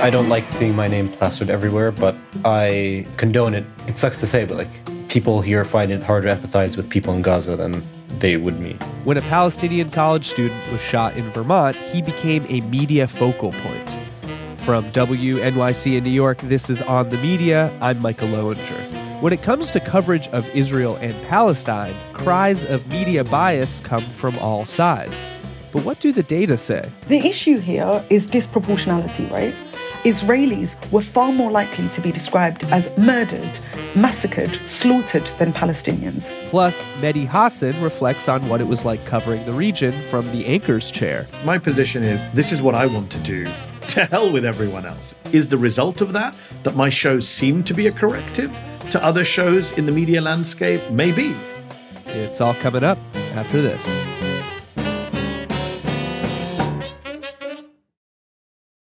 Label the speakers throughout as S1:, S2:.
S1: I don't like seeing my name plastered everywhere, but I condone it. It sucks to say, but like people here find it harder to empathize with people in Gaza than they would me.
S2: When a Palestinian college student was shot in Vermont, he became a media focal point. From WNYC in New York, this is On the Media. I'm Micah Loewinger. When it comes to coverage of Israel and Palestine, cries of media bias come from all sides. But what do the data say?
S3: The issue here is disproportionality, right? Israelis were far more likely to be described as murdered, massacred, slaughtered than Palestinians.
S2: Plus, Mehdi Hasan reflects on what it was like covering the region from the anchor's chair.
S4: My position is this is what I want to do. To hell with everyone else. Is the result of that that my shows seem to be a corrective to other shows in the media landscape? Maybe.
S2: It's all coming up after this.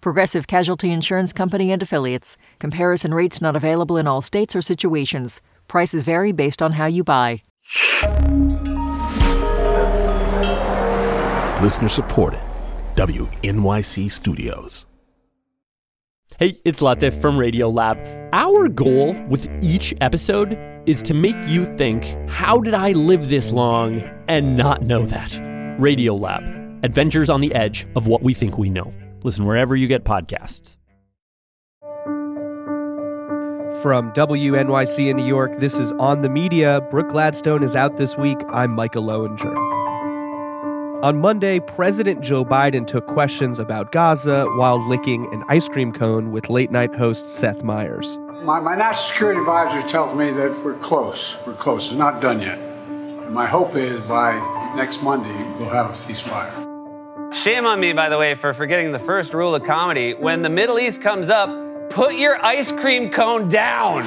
S5: Progressive Casualty Insurance Company and Affiliates. Comparison rates not available in all states or situations. Prices vary based on how you buy.
S6: Listener supported. WNYC Studios.
S7: Hey, it's Latif from Radio Lab. Our goal with each episode is to make you think, how did I live this long and not know that? Radio Lab. Adventures on the edge of what we think we know. Listen wherever you get podcasts.
S2: From WNYC in New York, this is On the Media. Brooke Gladstone is out this week. I'm Micah Loewinger. On Monday, President Joe Biden took questions about Gaza while licking an ice cream cone with late night host Seth Meyers.
S8: My, my national security advisor tells me that we're close. We're close. It's not done yet. And my hope is by next Monday, we'll have a ceasefire.
S9: Shame on me, by the way, for forgetting the first rule of comedy. When the Middle East comes up, put your ice cream cone down.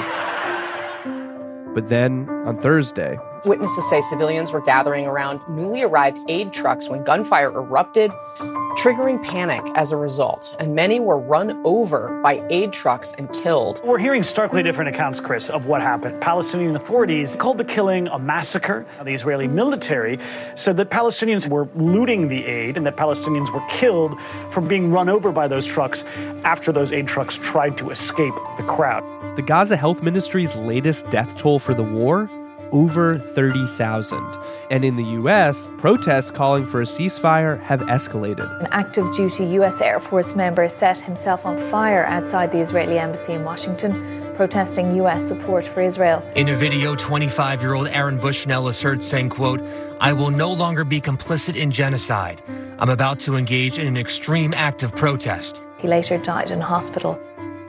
S2: But then, on Thursday,
S10: Witnesses say civilians were gathering around newly arrived aid trucks when gunfire erupted, triggering panic as a result, and many were run over by aid trucks and killed.
S11: We're hearing starkly different accounts, Chris, of what happened. Palestinian authorities called the killing a massacre. The Israeli military said that Palestinians were looting the aid and that Palestinians were killed from being run over by those trucks after those aid trucks tried to escape the crowd.
S2: The Gaza Health Ministry's latest death toll for the war over 30,000. And in the U.S., protests calling for a ceasefire have escalated.
S12: An active duty U.S. Air Force member set himself on fire outside the Israeli embassy in Washington, protesting U.S. support for Israel.
S13: In a video, 25 year old Aaron Bushnell asserts, saying, quote, I will no longer be complicit in genocide. I'm about to engage in an extreme act of protest.
S12: He later died in hospital.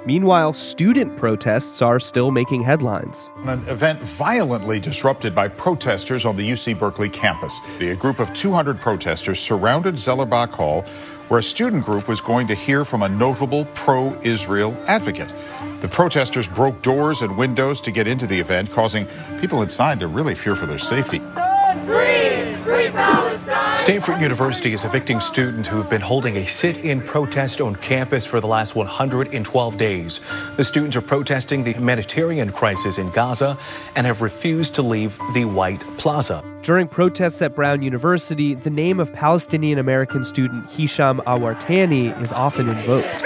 S2: Meanwhile, student protests are still making headlines.
S14: An event violently disrupted by protesters on the UC Berkeley campus. A group of 200 protesters surrounded Zellerbach Hall, where a student group was going to hear from a notable pro Israel advocate. The protesters broke doors and windows to get into the event, causing people inside to really fear for their safety.
S15: Free, free Palestine!
S16: Stanford University is evicting students who have been holding a sit in protest on campus for the last 112 days. The students are protesting the humanitarian crisis in Gaza and have refused to leave the White Plaza.
S2: During protests at Brown University, the name of Palestinian American student Hisham Awartani is often invoked.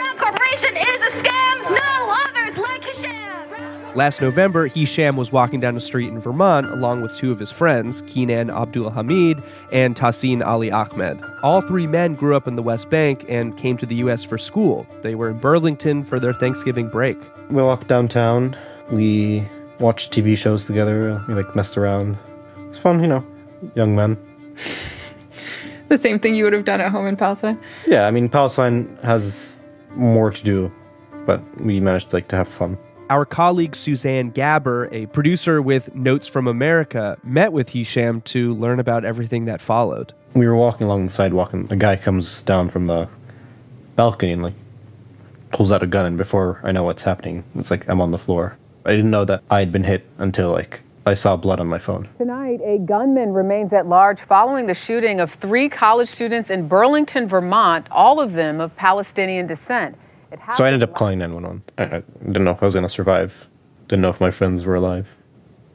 S2: Last November, Hisham was walking down a street in Vermont along with two of his friends, Kinnan Abdalhamid and Tahseen Ali Ahmad. All three men grew up in the West Bank and came to the U.S. for school. They were in Burlington for their Thanksgiving break.
S1: We walked downtown. We watched TV shows together. We like messed around. It's fun, you know, young men.
S17: the same thing you would have done at home in Palestine.
S1: Yeah, I mean Palestine has more to do, but we managed like to have fun.
S2: Our colleague Suzanne Gaber, a producer with Notes from America, met with Hisham to learn about everything that followed.
S1: We were walking along the sidewalk, and a guy comes down from the balcony and like pulls out a gun, and before I know what's happening, it's like I'm on the floor. I didn't know that I had been hit until like I saw blood on my phone.
S18: Tonight, a gunman remains at large following the shooting of three college students in Burlington, Vermont, all of them of Palestinian descent. It
S1: So I ended up calling 911. I, I didn't know if I was going to survive. Didn't know if my friends were alive.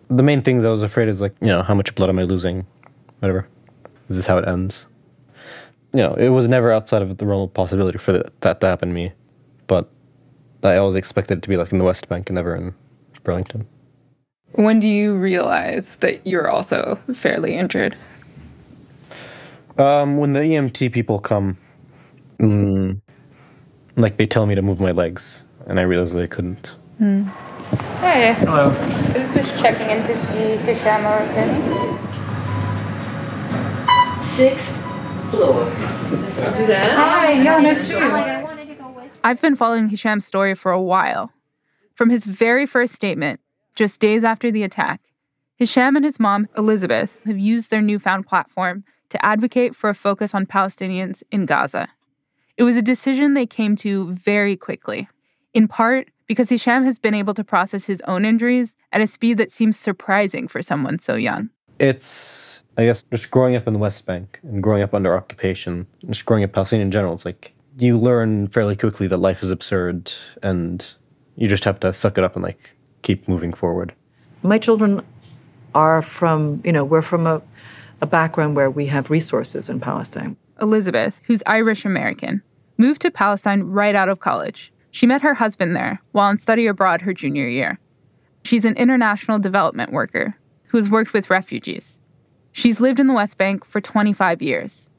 S1: The main things I was afraid is like, you know, how much blood am I losing? Whatever. Is this how it ends? You know, it was never outside of the realm of possibility for that, that to happen to me. But I always expected it to be like in the West Bank and never in Burlington.
S17: When do you realize that you're also fairly injured?
S1: Um, when the EMT people come, mm, like they tell me to move my legs, and I realized that I couldn't. Hmm.
S19: Hey.
S1: Hello.
S19: I was just checking in to see Hisham or Kenny. Sixth floor.
S17: Suzanne?
S19: Hi,
S17: yeah,
S19: nice
S17: to meet you.
S20: I've been following Hisham's story for a while. From his very first statement, just days after the attack, Hisham and his mom, Elizabeth, have used their newfound platform to advocate for a focus on Palestinians in Gaza. It was a decision they came to very quickly, in part because Hisham has been able to process his own injuries at a speed that seems surprising for someone so young.
S1: It's, I guess, just growing up in the West Bank and growing up under occupation, just growing up Palestinian in general. It's like you learn fairly quickly that life is absurd, and you just have to suck it up and like keep moving forward.
S21: My children are from, you know, we're from a, a background where we have resources in Palestine.
S20: Elizabeth, who's Irish American, moved to Palestine right out of college. She met her husband there while on study abroad her junior year. She's an international development worker who has worked with refugees. She's lived in the West Bank for 25 years,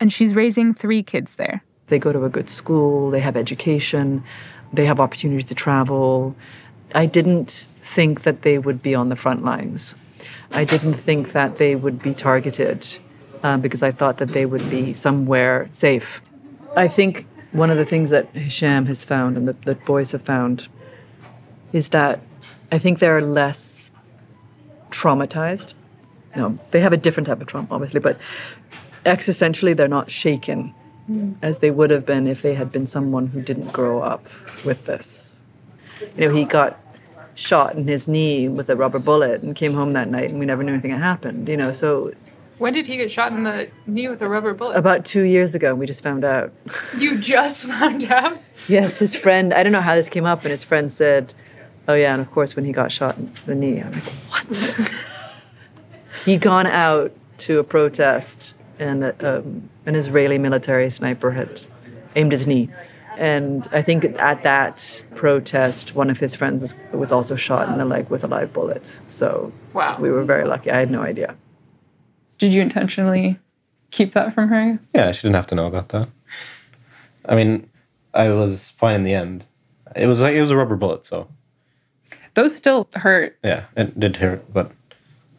S20: and she's raising three kids there.
S21: They go to a good school, they have education, they have opportunities to travel. I didn't think that they would be on the front lines. I didn't think that they would be targeted uh, because I thought that they would be somewhere safe. I think one of the things that Hisham has found and that, that boys have found is that I think they're less traumatized. No, they have a different type of trauma, obviously, but existentially, they're not shaken hmm. as they would have been if they had been someone who didn't grow up with this. You know, he got shot in his knee with a rubber bullet and came home that night, and we never knew anything had happened. You know, so
S17: When did he get shot in the knee with a rubber bullet?
S21: about two years ago, we just found out.
S17: You just found out?
S21: Yes, his friend. I don't know how this came up, and his friend said, "Oh yeah, and of course when he got shot in the knee." I'm like, "What?" He'd gone out to a protest, and um, an Israeli military sniper had aimed his knee. And I think at that protest, one of his friends was was also shot in the leg with a live bullet. So
S17: Wow.
S21: we were very lucky. I had no idea.
S17: Did you intentionally keep that from her?
S1: Yeah, she didn't have to know about that. I mean, I was fine in the end. It was like it was a rubber bullet, so
S17: Those still hurt.
S1: yeah, it did hurt, but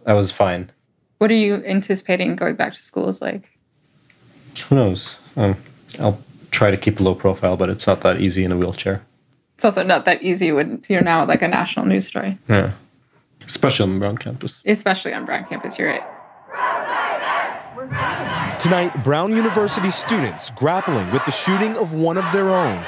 S1: I was fine.
S17: What are you anticipating going back to school is like?
S1: Who knows? Um, I'll try to keep a low profile, but it's not that easy in a wheelchair.
S17: It's also not that easy when you're now like a national news story,
S1: Yeah, especially on Brown campus.
S17: especially on Brown campus. You're right.
S22: Tonight, Brown University students grappling with the shooting of one of their own.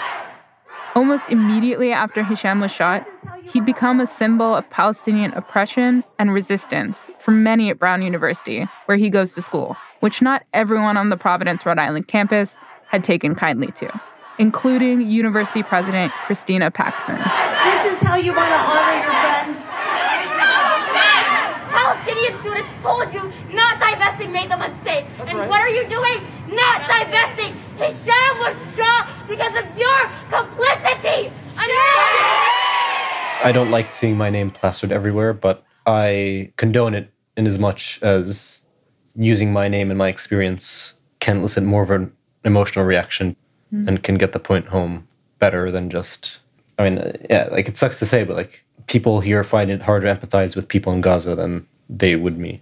S20: Almost immediately after Hisham was shot, he'd become a symbol of Palestinian oppression and resistance for many at Brown University, where he goes to school, which not everyone on the Providence, Rhode Island campus had taken kindly to, including University President Christina Paxson.
S23: This is how you want to honor your friend?
S15: Palestinian students told you not divesting made them unsafe. and what are you doing? Not divesting. His Hisham was shot because of your complicity.
S1: I don't like seeing my name plastered everywhere, but I condone it in as much as using my name and my experience can elicit more of an emotional reaction
S17: Mm.
S1: and can get the point home better than just. I mean, yeah, like it sucks to say, but like people here find it harder to empathize with people in Gaza than they would me.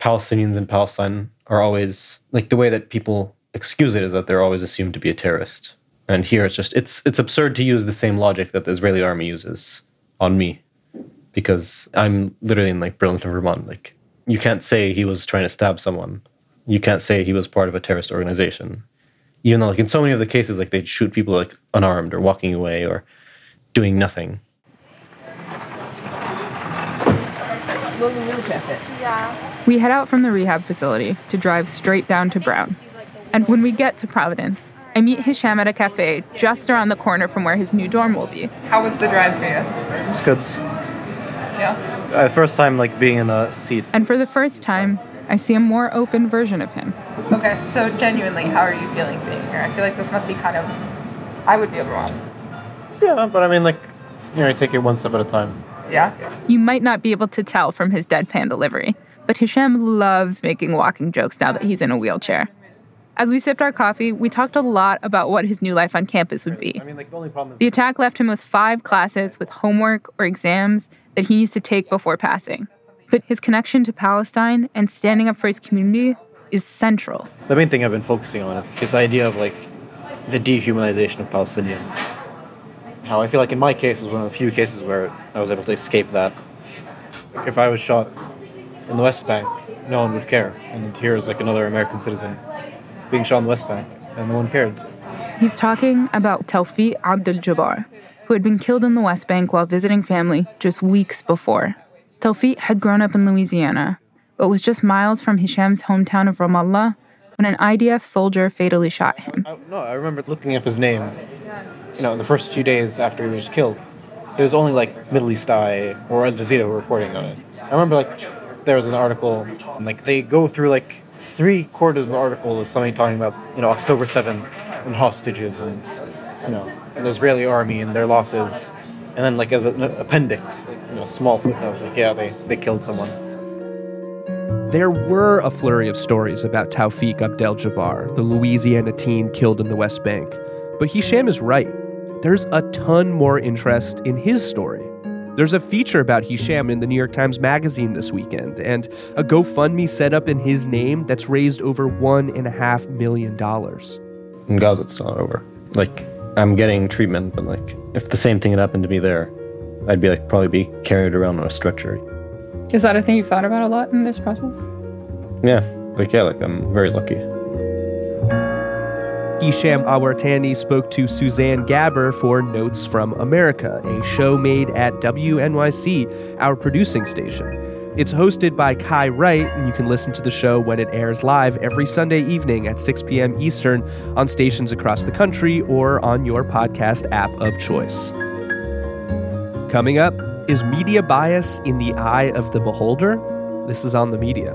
S1: Palestinians in Palestine are always like the way that people excuse it is that they're always assumed to be a terrorist. And here it's just it's it's absurd to use the same logic that the Israeli army uses on me because I'm literally in like Burlington, Vermont. Like you can't say he was trying to stab someone. You can't say he was part of a terrorist organization. Even though, like in so many of the cases, like they'd shoot people like unarmed or walking away or doing nothing.
S20: We head out from the rehab facility to drive straight down to Brown. And when we get to Providence, I meet Hisham at a cafe just around the corner from where his new dorm will be.
S24: How was the drive for you?
S25: It's good.
S24: Yeah.
S25: Uh, first time like being in a seat.
S20: And for the first time, I see a more open version of him.
S24: Okay, so genuinely, how are you feeling being here? I feel like this must be kind of. I would be overwhelmed.
S25: Yeah, but I mean, like, you know, you take it one step at a time.
S24: Yeah?
S20: You might not be able to tell from his deadpan delivery, but Hisham loves making walking jokes now that he's in a wheelchair. As we sipped our coffee, we talked a lot about what his new life on campus would be.
S25: I mean, like, the only problem is.
S20: The attack left him with five classes with homework or exams that he needs to take before passing. But his connection to Palestine and standing up for his community is central.
S25: The main thing I've been focusing on is this idea of like the dehumanization of Palestinians. How I feel like in my case it was one of the few cases where I was able to escape that. If I was shot in the West Bank, no one would care. And here is like another American citizen being shot in the West Bank, and no one cared.
S20: He's talking about Tawfiq Abdul Jabbar, who had been killed in the West Bank while visiting family just weeks before. Tawfiq had grown up in Louisiana, but was just miles from Hisham's hometown of Ramallah when an IDF soldier fatally shot him.
S25: I, no, I remember looking up his name, you know, in the first few days after he was killed. It was only like Middle East Eye or Al Jazeera reporting on it. I remember like there was an article, and, like they go through like three quarters of the article is somebody talking about, you know, October 7th and hostages and, you know, the Israeli army and their losses. And then like as an appendix, you know, small footnotes, like, yeah, they, they killed someone.
S2: There were a flurry of stories about Tawfiq Abdel Jabbar, the Louisiana teen killed in the West Bank. But Hisham is right. There's a ton more interest in his story. There's a feature about Hisham in the New York Times Magazine this weekend, and a GoFundMe set up in his name that's raised over $1.5 million.
S1: In Gaza, it's not over. Like, I'm getting treatment, but like, if the same thing had happened to me there, I'd be like, probably be carried around on a stretcher.
S17: Is that a thing you've thought about a lot in this process?
S1: Yeah, like, yeah, like, I'm very lucky.
S2: Hisham Awartani spoke to Suzanne Gaber for Notes from America, a show made at WNYC, our producing station. It's hosted by Kai Wright, and you can listen to the show when it airs live every Sunday evening at 6 p.m. Eastern on stations across the country or on your podcast app of choice. Coming up, is media bias in the eye of the beholder? This is on the media.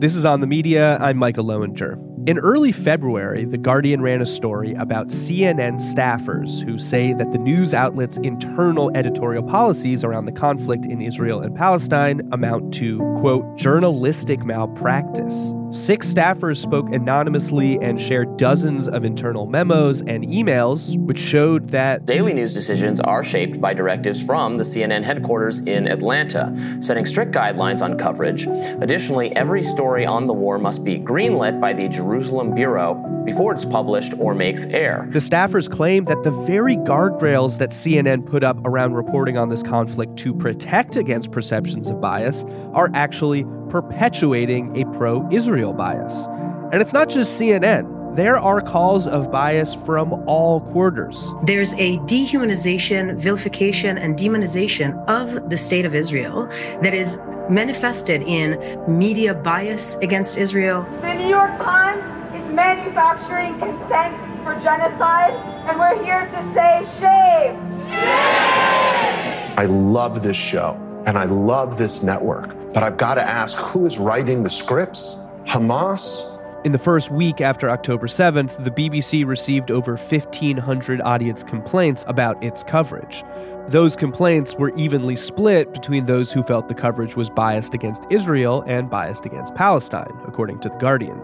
S2: This is On the Media. I'm Micah Loewinger. In early February, The Guardian ran a story about CNN staffers who say that the news outlet's internal editorial policies around the conflict in Israel and Palestine amount to, quote, journalistic malpractice. Six staffers spoke anonymously and shared dozens of internal memos and emails, which showed that
S26: daily news decisions are shaped by directives from the CNN headquarters in Atlanta, setting strict guidelines on coverage. Additionally, every story on the war must be greenlit by the Jerusalem Bureau before it's published or makes air.
S2: The staffers claim that the very guardrails that CNN put up around reporting on this conflict to protect against perceptions of bias are actually perpetuating a pro Israel bias. And it's not just CNN. There are calls of bias from all quarters.
S27: There's a dehumanization, vilification, and demonization of the state of Israel that is manifested in media bias against Israel.
S28: The New York Times is manufacturing consent for genocide, and we're here to say shame. Shame!
S29: I love this show and I love this network, but I've got to ask who is writing the scripts? Hamas
S2: In the first week after October 7th, the BBC received over 1,500 audience complaints about its coverage. Those complaints were evenly split between those who felt the coverage was biased against Israel and biased against Palestine, according to The Guardian.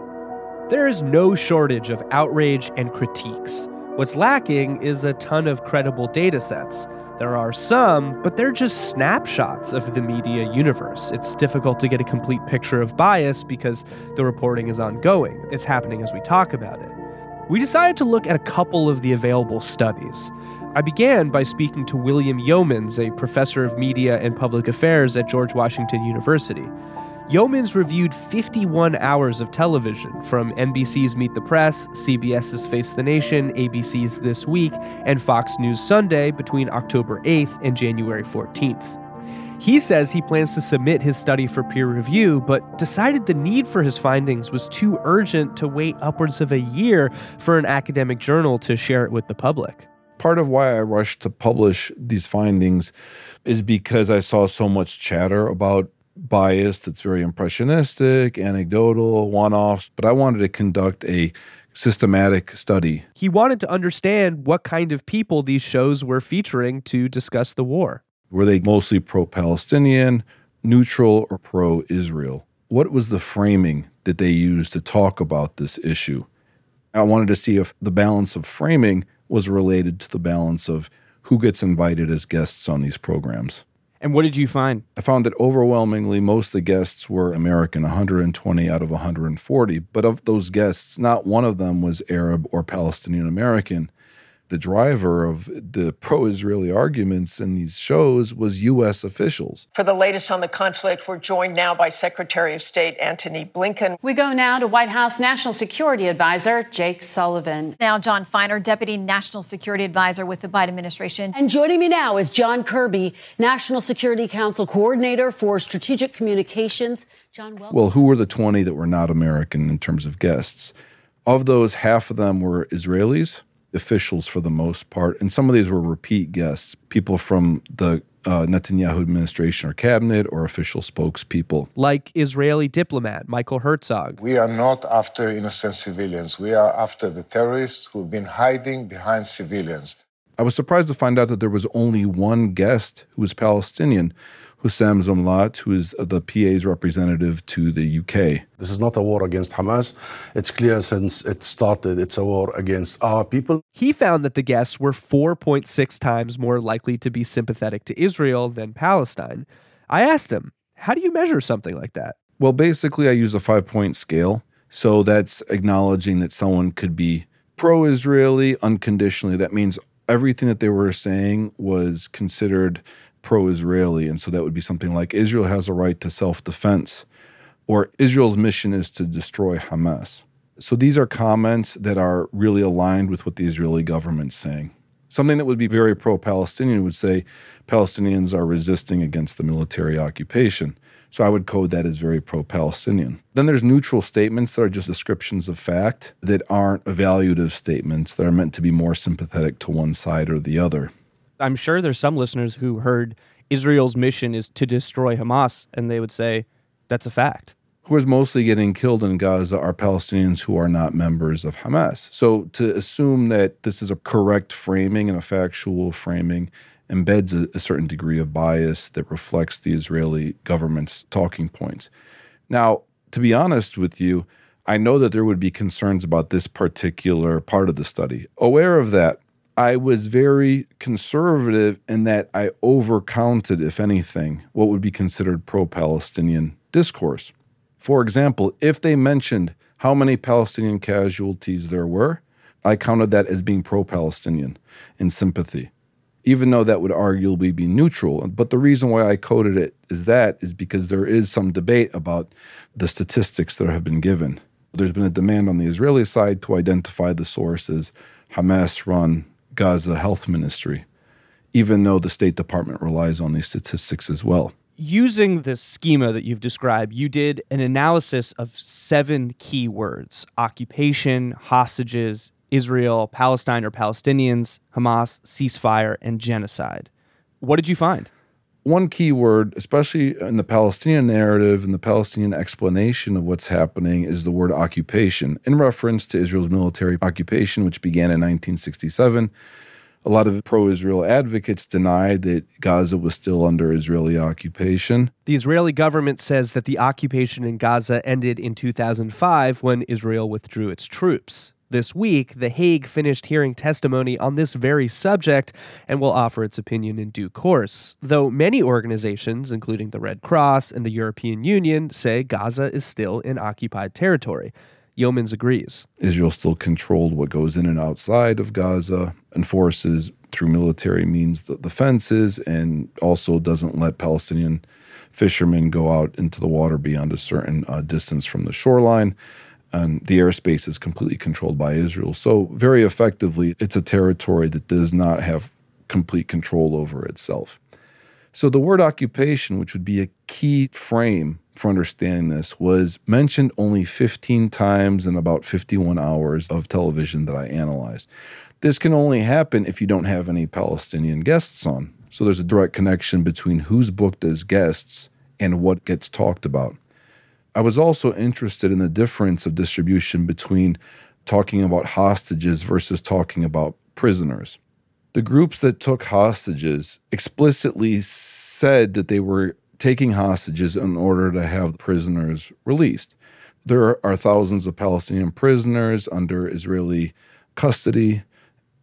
S2: There is no shortage of outrage and critiques. What's lacking is a ton of credible data sets. There are some, but they're just snapshots of the media universe. It's difficult to get a complete picture of bias because the reporting is ongoing. It's happening as we talk about it. We decided to look at a couple of the available studies. I began by speaking to William Youmans, a professor of media and public affairs at George Washington University. Youmans reviewed 51 hours of television from NBC's Meet the Press, CBS's Face the Nation, ABC's This Week, and Fox News Sunday between October 8th and January 14th. He says he plans to submit his study for peer review, but decided the need for his findings was too urgent to wait upwards of a year for an academic journal to share it with the public.
S30: Part of why I rushed to publish these findings is because I saw so much chatter about bias that's very impressionistic, anecdotal, one offs, but I wanted to conduct a systematic study.
S2: He wanted to understand what kind of people these shows were featuring to discuss the war.
S30: Were they mostly pro Palestinian, neutral, or pro Israel? What was the framing that they used to talk about this issue? I wanted to see if the balance of framing was related to the balance of who gets invited as guests on these programs.
S2: And what did you find?
S30: I found that overwhelmingly most of the guests were American, 120 out of 140. But of those guests, not one of them was Arab or Palestinian American the driver of the pro Israeli arguments in these shows was U.S. officials.
S31: For the latest on the conflict, we're joined now by Secretary of State Antony Blinken.
S32: We go now to White House National Security Advisor Jake Sullivan.
S33: Now, Jon Finer, Deputy National Security Advisor with the Biden administration.
S32: And joining me now is John Kirby, National Security Council Coordinator for Strategic Communications. John, welcome.
S30: Well, who were the 20 that were not American in terms of guests? Of those, half of them were Israelis officials for the most part, and some of these were repeat guests, people from the uh, Netanyahu administration or cabinet or official spokespeople.
S2: Like Israeli diplomat Michael Herzog.
S34: We are not after innocent civilians. We are after the terrorists who've been hiding behind civilians.
S30: I was surprised to find out that there was only one guest who was Palestinian, Hussam Zomlot, who is the PA's representative to the UK.
S29: This is not a war against Hamas. It's clear since it started, it's a war against our people.
S2: He found that the guests were 4.6 times more likely to be sympathetic to Israel than Palestine. I asked him, how do you measure something like that?
S30: Well, basically, I use a five point scale. So that's acknowledging that someone could be pro Israeli unconditionally. That means everything that they were saying was considered pro Israeli. And so that would be something like Israel has a right to self defense, or Israel's mission is to destroy Hamas. So these are comments that are really aligned with what the Israeli government's saying. Something that would be very pro Palestinian would say Palestinians are resisting against the military occupation. So I would code that as very pro Palestinian. Then there's neutral statements that are just descriptions of fact that aren't evaluative statements that are meant to be more sympathetic to one side or the other.
S2: I'm sure there's some listeners who heard Israel's mission is to destroy Hamas, and they would say that's a fact.
S30: Who is mostly getting killed in Gaza are Palestinians who are not members of Hamas. So to assume that this is a correct framing and a factual framing embeds a, a certain degree of bias that reflects the Israeli government's talking points. Now, to be honest with you, I know that there would be concerns about this particular part of the study. Aware of that, I was very conservative in that I overcounted, if anything, what would be considered pro Palestinian discourse. For example, if they mentioned how many Palestinian casualties there were, I counted that as being pro Palestinian in sympathy, even though that would arguably be neutral. But the reason why I coded it as that is because there is some debate about the statistics that have been given. There's been a demand on the Israeli side to identify the sources Hamas run Gaza Health Ministry, even though the State Department relies on these statistics as well.
S2: Using this schema that you've described, you did an analysis of seven key words occupation, hostages, Israel, Palestine or Palestinians, Hamas, ceasefire, and genocide. What did you find?
S30: One key word, especially in the Palestinian narrative and the Palestinian explanation of what's happening, is the word occupation, in reference to Israel's military occupation, which began in 1967. A lot of pro Israel advocates denied that Gaza was still under Israeli occupation.
S2: The Israeli government says that the occupation in Gaza ended in 2005 when Israel withdrew its troops. This week, The Hague finished hearing testimony on this very subject and will offer its opinion in due course. Though many organizations, including the Red Cross and the European Union, say Gaza is still in occupied territory. Youmans agrees.
S30: Israel still controlled what goes in and outside of Gaza, enforces through military means the, the fences, and also doesn't let Palestinian fishermen go out into the water beyond a certain uh, distance from the shoreline and the airspace is completely controlled by Israel. So, very effectively, it's a territory that does not have complete control over itself. So, the word occupation, which would be a key frame for understanding this, was mentioned only 15 times in about 51 hours of television that I analyzed. This can only happen if you don't have any Palestinian guests on. So, there's a direct connection between who's booked as guests and what gets talked about. I was also interested in the difference of distribution between talking about hostages versus talking about prisoners. The groups that took hostages explicitly said that they were taking hostages in order to have prisoners released. There are thousands of Palestinian prisoners under Israeli custody.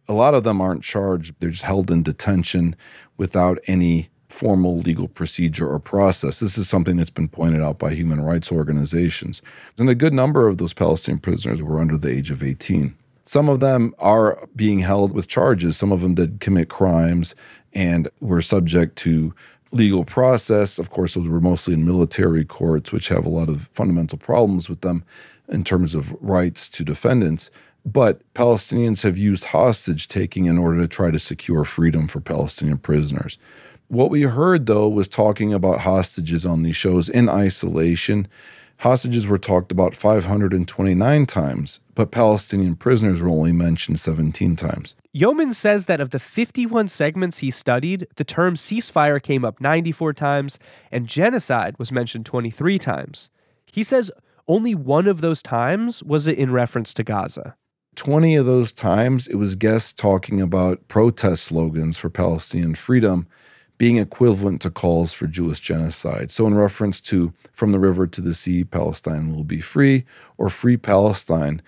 S30: A lot of them aren't charged, they're just held in detention without any formal legal procedure or process. This is something that's been pointed out by human rights organizations. And a good number of those Palestinian prisoners were under the age of 18. Some of them are being held with charges. Some of them did commit crimes and were subject to legal process. Of course, those were mostly in military courts, which have a lot of fundamental problems with them in terms of rights to defendants. But Palestinians have used hostage taking in order to try to secure freedom for Palestinian prisoners. What we heard, though, was talking about hostages on these shows in isolation. Hostages were talked about 529 times, but Palestinian prisoners were only mentioned 17 times.
S2: Youmans says that of the 51 segments he studied, the term ceasefire came up 94 times and genocide was mentioned 23 times. He says only one of those times was it in reference to Gaza.
S30: 20 of those times, it was guests talking about protest slogans for Palestinian freedom being equivalent to calls for Jewish genocide. So, in reference to from the river to the sea, Palestine will be free, or free Palestine,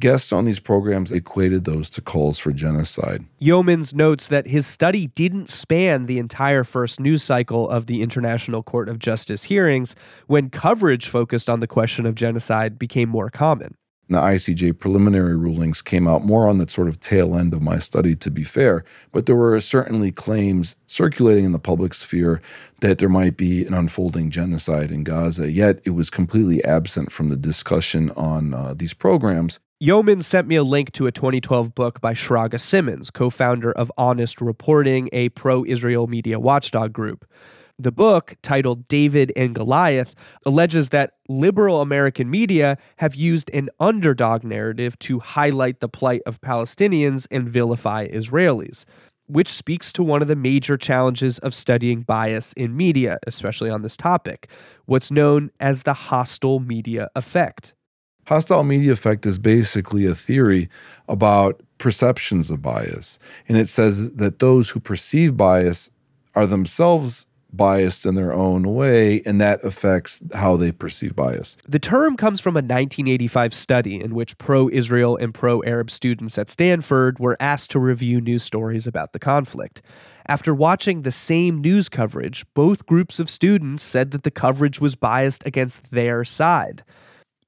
S30: guests on these programs equated those to calls for genocide.
S2: Youmans notes that his study didn't span the entire first news cycle of the International Court of Justice hearings when coverage focused on the question of genocide became more common
S30: the ICJ preliminary rulings came out more on the sort of tail end of my study, to be fair, but there were certainly claims circulating in the public sphere that there might be an unfolding genocide in Gaza, yet it was completely absent from the discussion on uh, these programs.
S2: Youmans sent me a link to a 2012 book by Shraga Simmons, co founder of Honest Reporting, a pro Israel media watchdog group. The book, titled David and Goliath, alleges that liberal American media have used an underdog narrative to highlight the plight of Palestinians and vilify Israelis, which speaks to one of the major challenges of studying bias in media, especially on this topic what's known as the hostile media effect.
S30: Hostile media effect is basically a theory about perceptions of bias. And it says that those who perceive bias are themselves biased in their own way, and that affects how they perceive bias.
S2: The term comes from a 1985 study in which pro Israel and pro Arab students at Stanford were asked to review news stories about the conflict. After watching the same news coverage, both groups of students said that the coverage was biased against their side.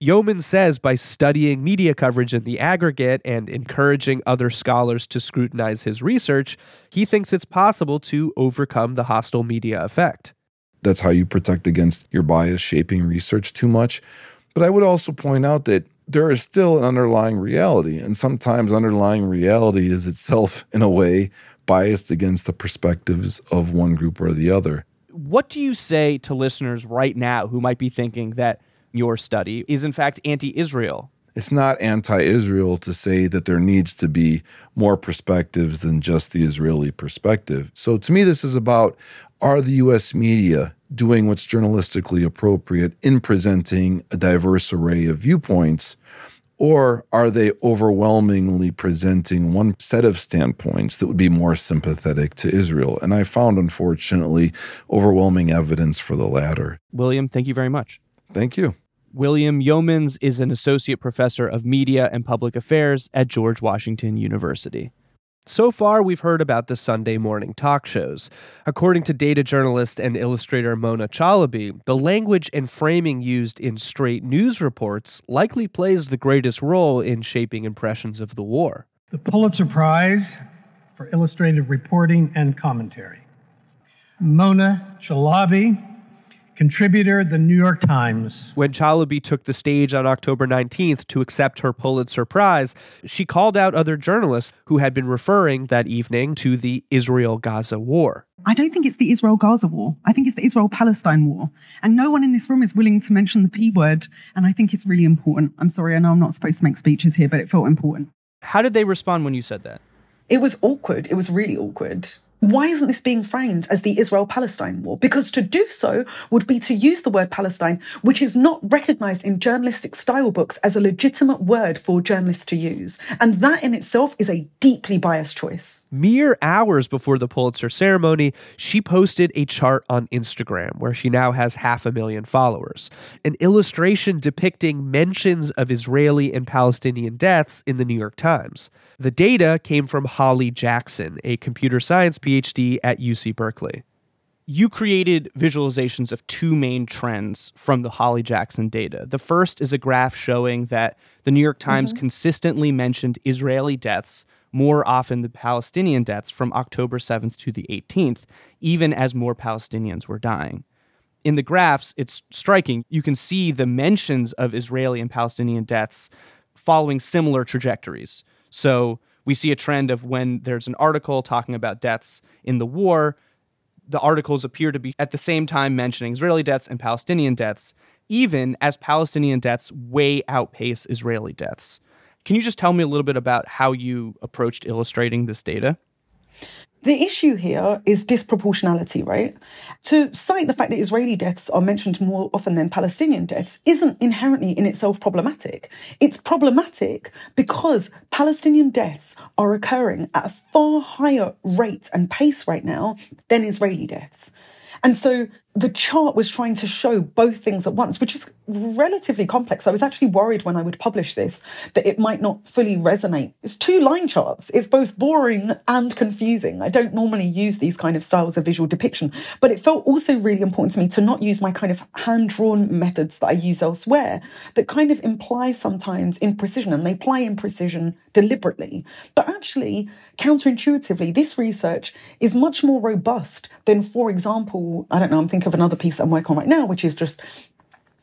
S2: Youmans says by studying media coverage in the aggregate and encouraging other scholars to scrutinize his research, he thinks it's possible to overcome the hostile media effect.
S30: That's how you protect against your bias shaping research too much. But I would also point out that there is still an underlying reality, and sometimes underlying reality is itself, in a way, biased against the perspectives of one group or the other.
S35: What do you say to listeners right now who might be thinking that your study is in fact anti Israel.
S30: It's not anti Israel to say that there needs to be more perspectives than just the Israeli perspective. So to me, this is about are the US media doing what's journalistically appropriate in presenting a diverse array of viewpoints? Or are they overwhelmingly presenting one set of standpoints that would be more sympathetic to Israel? And I found, unfortunately, overwhelming evidence for the latter.
S2: William, thank you very much.
S30: Thank you.
S2: William Youmans is an associate professor of media and public affairs at George Washington University. So far, we've heard about the Sunday morning talk shows. According to data journalist and illustrator Mona Chalabi, the language and framing used in straight news reports likely plays the greatest role in shaping impressions of the war.
S35: The Pulitzer Prize for Illustrative Reporting and Commentary. Mona Chalabi contributor the New York Times.
S2: When Chalabi took the stage on October 19th to accept her Pulitzer Prize, she called out other journalists who had been referring that evening to the Israel Gaza war.
S36: I don't think it's the Israel Gaza war. I think it's the Israel Palestine war. And no one in this room is willing to mention the P word. And I think it's really important. I'm sorry, I know I'm not supposed to make speeches here, but it felt important.
S2: How did they respond when you said that?
S37: It was awkward. It was really awkward. Why isn't this being framed as the Israel Palestine war? Because to do so would be to use the word Palestine, which is not recognized in journalistic style books as a legitimate word for journalists to use. And that in itself is a deeply biased choice.
S2: Mere hours before the Pulitzer ceremony, she posted a chart on Instagram where she now has half a million followers. An illustration depicting mentions of Israeli and Palestinian deaths in the New York Times. The data came from Holly Jackson, a computer science PhD at UC Berkeley. You created visualizations of two main trends from the Holly Jackson data. The first is a graph showing that the New York Times mm-hmm. consistently mentioned Israeli deaths more often than Palestinian deaths from October 7th to the 18th, even as more Palestinians were dying. In the graphs, it's striking. You can see the mentions of Israeli and Palestinian deaths following similar trajectories. So we see a trend of when there's an article talking about deaths in the war, the articles appear to be at the same time mentioning Israeli deaths and Palestinian deaths, even as Palestinian deaths way outpace Israeli deaths. Can you just tell me a little bit about how you approached illustrating this data?
S37: The issue here is disproportionality, right? To cite the fact that Israeli deaths are mentioned more often than Palestinian deaths isn't inherently in itself problematic. It's problematic because Palestinian deaths are occurring at a far higher rate and pace right now than Israeli deaths. And so the chart was trying to show both things at once, which is relatively complex. I was actually worried when I would publish this that it might not fully resonate. It's two line charts. It's both boring and confusing. I don't normally use these kind of styles of visual depiction, but it felt also really important to me to not use my kind of hand drawn methods that I use elsewhere that kind of imply sometimes imprecision and they play imprecision deliberately. But actually, counterintuitively, this research is much more robust than, for example, I don't know, I'm thinking of another piece I'm working on right now, which is just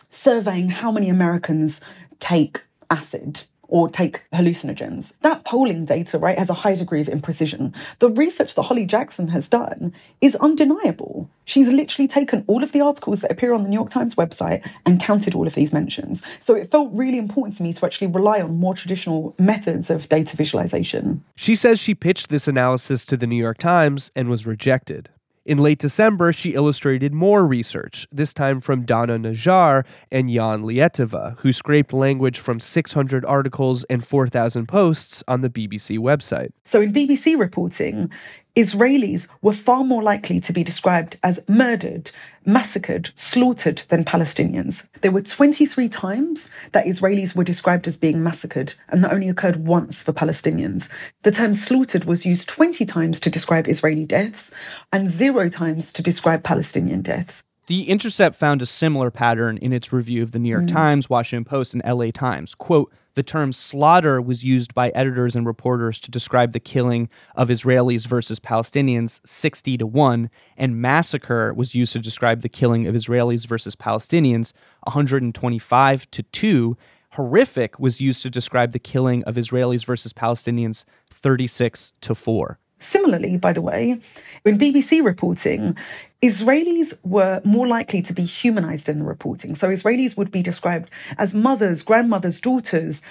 S37: surveying how many Americans take acid or take hallucinogens. That polling data, right, has a high degree of imprecision. The research that Holly Jackson has done is undeniable. She's literally taken all of the articles that appear on the New York Times website and counted all of these mentions. So it felt really important to me to actually rely on more traditional methods of data visualization.
S2: She says she pitched this analysis to the New York Times and was rejected. In late December, she illustrated more research, this time from Dana Najjar and Jan Lietava, who scraped language from 600 articles and 4,000 posts on the BBC website.
S37: So, in BBC reporting, Israelis were far more likely to be described as murdered, massacred, slaughtered than Palestinians. There were 23 times that Israelis were described as being massacred, and that only occurred once for Palestinians. The term slaughtered was used 20 times to describe Israeli deaths and zero times to describe Palestinian deaths.
S2: The Intercept found a similar pattern in its review of the New York mm. Times, Washington Post, and LA Times. Quote, the term slaughter was used by editors and reporters to describe the killing of Israelis versus Palestinians 60 to 1, and massacre was used to describe the killing of Israelis versus Palestinians 125 to 2. Horrific was used to describe the killing of Israelis versus Palestinians 36 to 4.
S37: Similarly, by the way, in BBC reporting, Israelis were more likely to be humanized in the reporting. So Israelis would be described as mothers, grandmothers, daughters,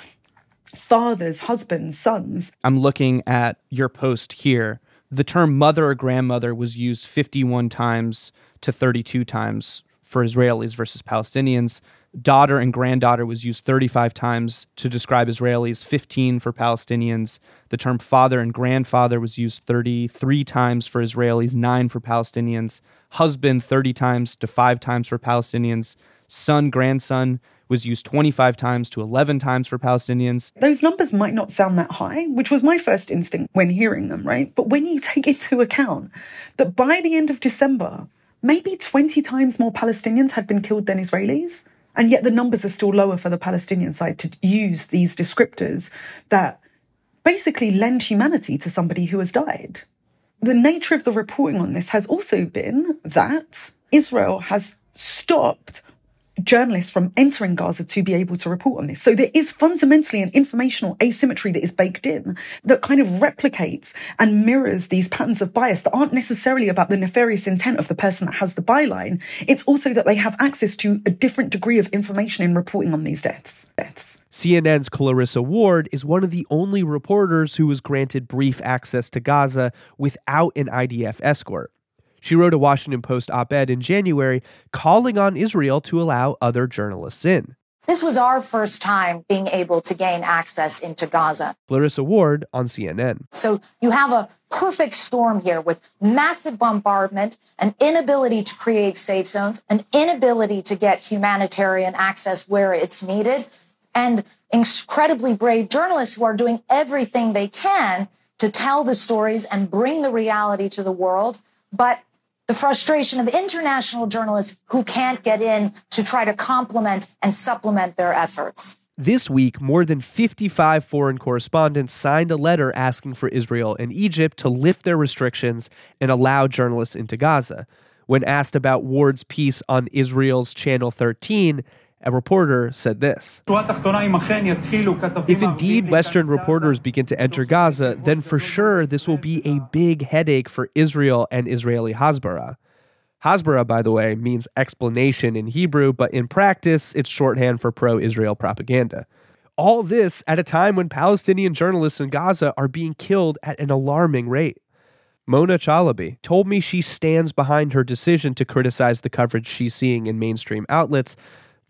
S37: fathers, husbands, sons.
S2: I'm looking at your post here. The term mother or grandmother was used 51 times to 32 times for Israelis versus Palestinians. Daughter and granddaughter was used 35 times to describe Israelis, 15 for Palestinians. The term father and grandfather was used 33 times for Israelis, 9 for Palestinians. Husband 30 times to 5 times for Palestinians. Son, grandson was used 25 times to 11 times for Palestinians.
S37: Those numbers might not sound that high, which was my first instinct when hearing them, right? But when you take into account that by the end of December, maybe 20 times more Palestinians had been killed than Israelis, and yet the numbers are still lower for the Palestinian side to use these descriptors that basically lend humanity to somebody who has died. The nature of the reporting on this has also been that Israel has stopped journalists from entering Gaza to be able to report on this. So there is fundamentally an informational asymmetry that is baked in that kind of replicates and mirrors these patterns of bias that aren't necessarily about the nefarious intent of the person that has the byline. It's also that they have access to a different degree of information in reporting on these deaths. Deaths.
S2: CNN's Clarissa Ward is one of the only reporters who was granted brief access to Gaza without an IDF escort. She wrote a Washington Post op ed in January calling on Israel to allow other journalists in.
S38: This was our first time being able to gain access into Gaza.
S2: Clarissa Ward on CNN.
S38: So you have a perfect storm here with massive bombardment, an inability to create safe zones, an inability to get humanitarian access where it's needed, and incredibly brave journalists who are doing everything they can to tell the stories and bring the reality to the world. But the frustration of international journalists who can't get in to try to complement and supplement their efforts.
S2: This week, more than 55 foreign correspondents signed a letter asking for Israel and Egypt to lift their restrictions and allow journalists into Gaza. When asked about Ward's piece on Israel's Channel 13, a reporter said this If indeed Western reporters begin to enter Gaza, then for sure this will be a big headache for Israel and Israeli Hasbara. Hasbara, by the way, means explanation in Hebrew, but in practice, it's shorthand for pro Israel propaganda. All this at a time when Palestinian journalists in Gaza are being killed at an alarming rate. Mona Chalabi told me she stands behind her decision to criticize the coverage she's seeing in mainstream outlets,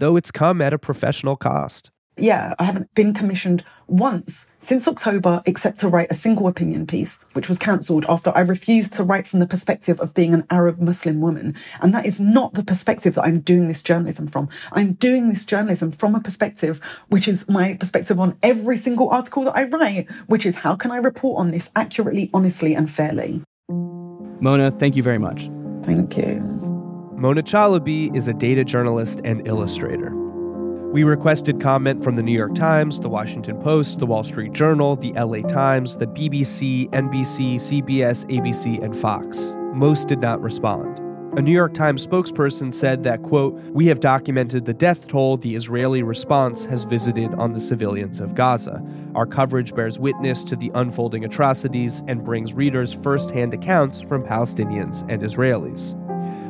S2: though it's come at a professional cost.
S37: Yeah, I haven't been commissioned once since October except to write a single opinion piece, which was cancelled after I refused to write from the perspective of being an Arab Muslim woman. And that is not the perspective that I'm doing this journalism from. I'm doing this journalism from a perspective which is my perspective on every single article that I write, which is how can I report on this accurately, honestly, and fairly.
S2: Mona, thank you very much.
S37: Thank you.
S2: Mona Chalabi is a data journalist and illustrator. We requested comment from the New York Times, the Washington Post, the Wall Street Journal, the LA Times, the BBC, NBC, CBS, ABC, and Fox. Most did not respond. A New York Times spokesperson said that, quote, we have documented the death toll the Israeli response has visited on the civilians of Gaza. Our coverage bears witness to the unfolding atrocities and brings readers firsthand accounts from Palestinians and Israelis.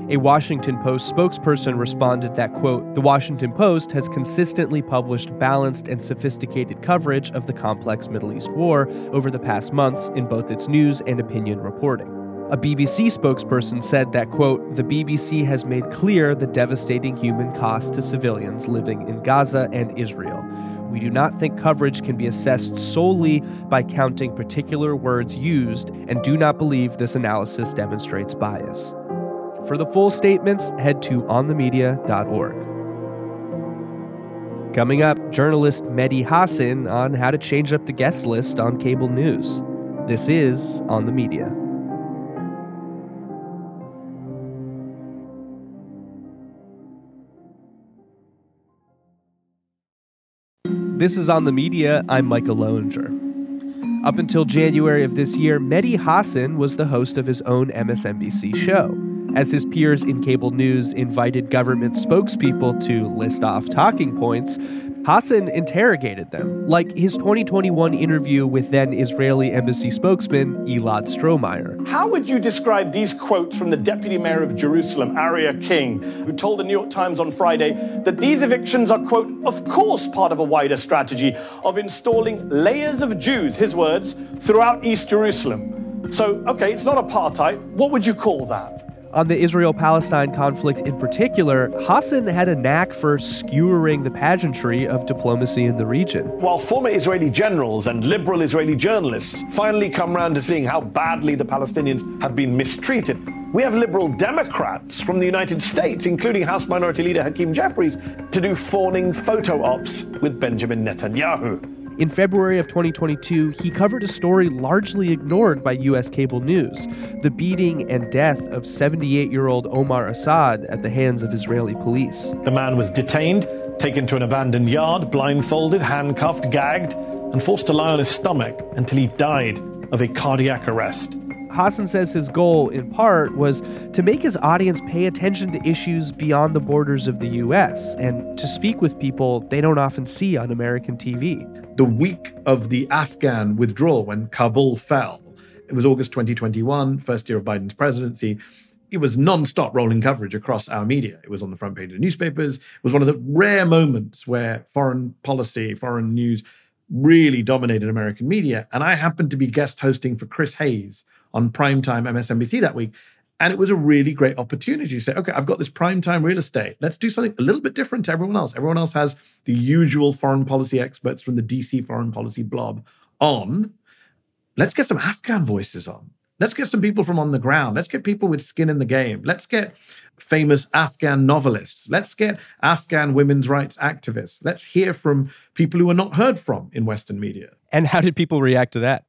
S2: A Washington Post spokesperson responded that, quote, the Washington Post has consistently published balanced and sophisticated coverage of the complex Middle East war over the past months in both its news and opinion reporting. A BBC spokesperson said that, quote, the BBC has made clear the devastating human cost to civilians living in Gaza and Israel. We do not think coverage can be assessed solely by counting particular words used and do not believe this analysis demonstrates bias. For the full statements, head to onthemedia.org. Coming up, journalist Mehdi Hasan on how to change up the guest list on cable news. This is On the Media. This is On the Media. I'm Micah Loewinger. Up until January of this year, Mehdi Hasan was the host of his own MSNBC show. As his peers in cable news invited government spokespeople to list off talking points, Hasan interrogated them, like his 2021 interview with then Israeli embassy spokesman Elad Strohmayer.
S39: How would you describe these quotes from the deputy mayor of Jerusalem, Aryeh King, who told the New York Times on Friday that these evictions are, quote, of course part of a wider strategy of installing layers of Jews, his words, throughout East Jerusalem? So, okay, it's not apartheid. What would you call that?
S2: On the Israel Palestine conflict in particular, Hasan had a knack for skewering the pageantry of diplomacy in the region.
S39: While former Israeli generals and liberal Israeli journalists finally come round to seeing how badly the Palestinians have been mistreated, we have liberal Democrats from the United States, including House Minority Leader Hakeem Jeffries, to do fawning photo ops with Benjamin Netanyahu.
S2: In February of 2022, he covered a story largely ignored by U.S. cable news the beating and death of 78 year old Omar Assad at the hands of Israeli police.
S39: The man was detained, taken to an abandoned yard, blindfolded, handcuffed, gagged, and forced to lie on his stomach until he died of a cardiac arrest.
S2: Hasan says his goal, in part, was to make his audience pay attention to issues beyond the borders of the U.S. and to speak with people they don't often see on American TV
S40: the week of the Afghan withdrawal when Kabul fell. It was August 2021, first year of Biden's presidency. It was non-stop rolling coverage across our media. It was on the front page of newspapers. It was one of the rare moments where foreign policy, foreign news really dominated American media. And I happened to be guest hosting for Chris Hayes on primetime MSNBC that week. And it was a really great opportunity to say, okay, I've got this prime time real estate. Let's do something a little bit different to everyone else. Everyone else has the usual foreign policy experts from the DC foreign policy blob on. Let's get some Afghan voices on. Let's get some people from on the ground. Let's get people with skin in the game. Let's get famous Afghan novelists. Let's get Afghan women's rights activists. Let's hear from people who are not heard from in Western media.
S2: And how did people react to that?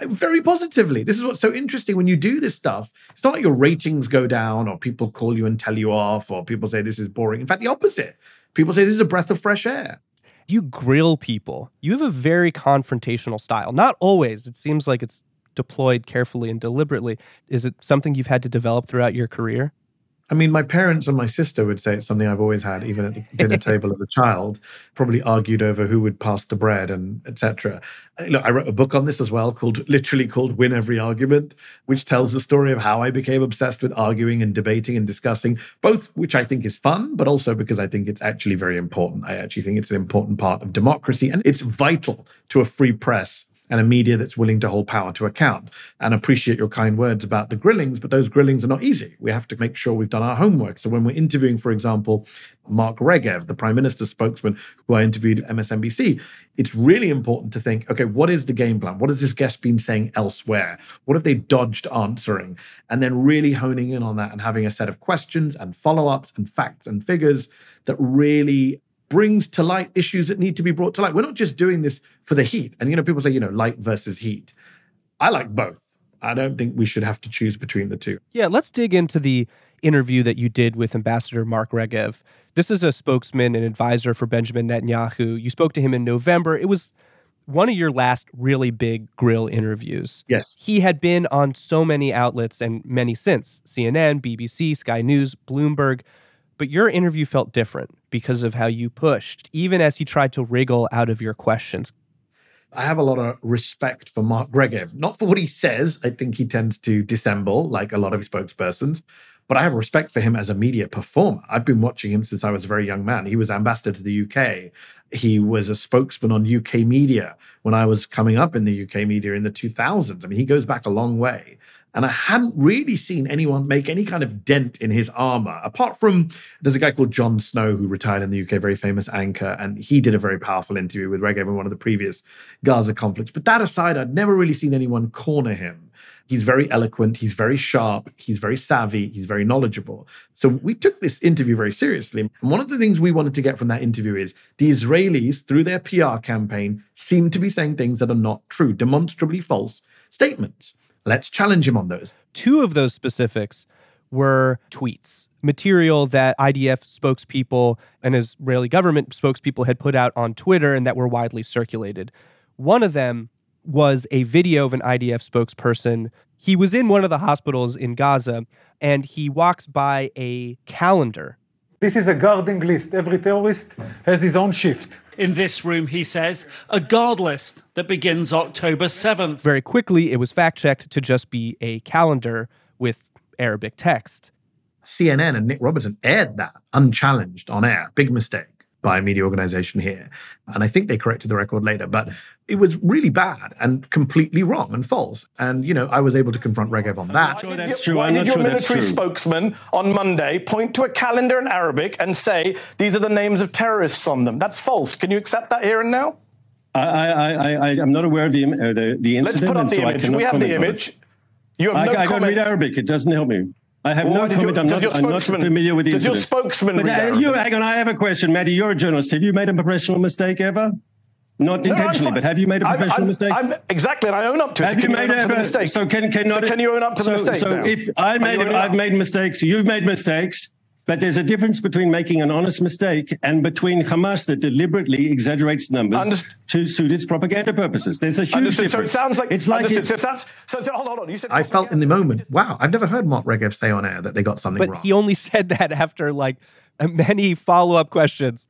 S40: Very positively. This is what's so interesting when you do this stuff. It's not like your ratings go down or people call you and tell you off or people say this is boring. In fact, the opposite. People say this is a breath of fresh air.
S2: You grill people. You have a very confrontational style. Not always. It seems like it's deployed carefully and deliberately. Is it something you've had to develop throughout your career?
S40: I mean, my parents and my sister would say it's something I've always had, even at the dinner table as a child. Probably argued over who would pass the bread and etc. Look, I wrote a book on this as well, called literally called "Win Every Argument," which tells the story of how I became obsessed with arguing and debating and discussing, both which I think is fun, but also because I think it's actually very important. I actually think it's an important part of democracy, and it's vital to a free press and a media that's willing to hold power to account and appreciate your kind words about the grillings, but those grillings are not easy. We have to make sure we've done our homework. So when we're interviewing, for example, Mark Regev, the prime minister's spokesman who I interviewed at MSNBC, it's really important to think, okay, what is the game plan? What has this guest been saying elsewhere? What have they dodged answering? And then really honing in on that and having a set of questions and follow-ups and facts and figures that really brings to light issues that need to be brought to light. We're not just doing this for the heat. And, you know, people say, you know, light versus heat. I like both. I don't think we should have to choose between the two.
S2: Yeah, let's dig into the interview that you did with Ambassador Mark Regev. This is a spokesman and advisor for Benjamin Netanyahu. You spoke to him in November. It was one of your last really big grill interviews.
S40: Yes.
S2: He had been on so many outlets and many since CNN, BBC, Sky News, Bloomberg. But your interview felt different because of how you pushed, even as he tried to wriggle out of your questions.
S40: I have a lot of respect for Mark Regev, not for what he says. I think he tends to dissemble like a lot of his spokespersons, but I have respect for him as a media performer. I've been watching him since I was a very young man. He was ambassador to the UK. He was a spokesman on UK media when I was coming up in the UK media in the 2000s. I mean, he goes back a long way. And I hadn't really seen anyone make any kind of dent in his armor, apart from there's a guy called Jon Snow who retired in the UK, very famous anchor, and he did a very powerful interview with Regev in one of the previous Gaza conflicts. But that aside, I'd never really seen anyone corner him. He's very eloquent, he's very sharp, he's very savvy, he's very knowledgeable. So we took this interview very seriously. And one of the things we wanted to get from that interview is the Israelis, through their PR campaign, seem to be saying things that are not true, demonstrably false statements. Let's challenge him on those.
S2: Two of those specifics were tweets, material that IDF spokespeople and Israeli government spokespeople had put out on Twitter and that were widely circulated. One of them was a video of an IDF spokesperson. He was in one of the hospitals in Gaza and he walks by a calendar.
S41: This is a guarding list. Every terrorist has his own shift.
S42: In this room, he says, a guard list that begins October 7th.
S2: Very quickly, it was fact checked to just be a calendar with Arabic text.
S40: CNN and Nic Robertson aired that unchallenged on air. Big mistake by a media organization here. And I think they corrected the record later, but it was really bad and completely wrong and false. And, you know, I was able to confront Regev on that.
S41: Sure that's true. Why I'm did your military spokesman on Monday point to a calendar in Arabic and say these are the names of terrorists on them? That's false. Can you accept that here and now?
S43: I, I, I, I am not aware of the, uh, the, the incident.
S41: Let's put up the so image. We have the image.
S43: You have I, no I comment. read Arabic. It doesn't help me. I have well, no comment. You, I'm, not, I'm, not, familiar with the
S41: Does
S43: incident.
S41: your spokesman but,
S43: uh, you, hang on, I have a question, Mehdi. You're a journalist. Have you made a professional mistake ever? Not no, intentionally, but have you made a professional
S41: I'm, I'm,
S43: mistake?
S41: I'm, exactly, and I own up to it.
S43: Have
S41: so
S43: you made
S41: a
S43: mistake? So can, can,
S41: so can you own up to
S43: so,
S41: the mistake?
S43: So
S41: now?
S43: if I made, I've made mistakes, you've made mistakes. But there's a difference between making an honest mistake and between Hamas that deliberately exaggerates numbers Understood. to suit its propaganda purposes. There's a huge Understood. difference.
S41: So it sounds like
S43: it's like
S41: it, so, it sounds, so, so, hold on, hold on. You said
S40: I felt in the moment, wow, I've never heard Mark Regev say on air that they got something
S2: but
S40: wrong.
S2: he only said that after like many follow up questions.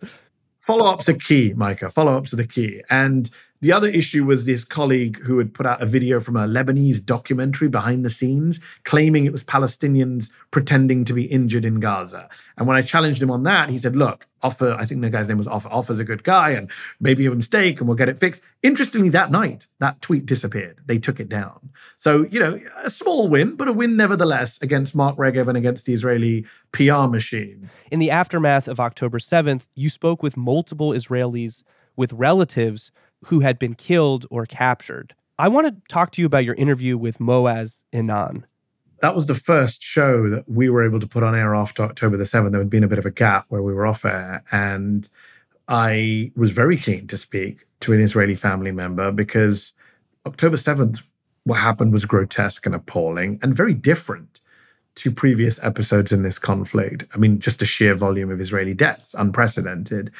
S40: Follow ups are key, Micah. Follow ups are the key. And the other issue was this colleague who had put out a video from a Lebanese documentary behind the scenes claiming it was Palestinians pretending to be injured in Gaza. And when I challenged him on that, he said, Look, Ofir, I think the guy's name was Ofir, Ofir's a good guy and maybe a mistake and we'll get it fixed. Interestingly, that night, that tweet disappeared. They took it down. So, you know, a small win, but a win nevertheless against Mark Regev and against the Israeli PR machine.
S2: In the aftermath of October 7th, you spoke with multiple Israelis with relatives who had been killed or captured. I want to talk to you about your interview with Maoz Inon.
S40: That was the first show that we were able to put on air after October the 7th. There had been a bit of a gap where we were off air. And I was very keen to speak to an Israeli family member because October 7th, what happened was grotesque and appalling and very different to previous episodes in this conflict. I mean, just the sheer volume of Israeli deaths, unprecedented.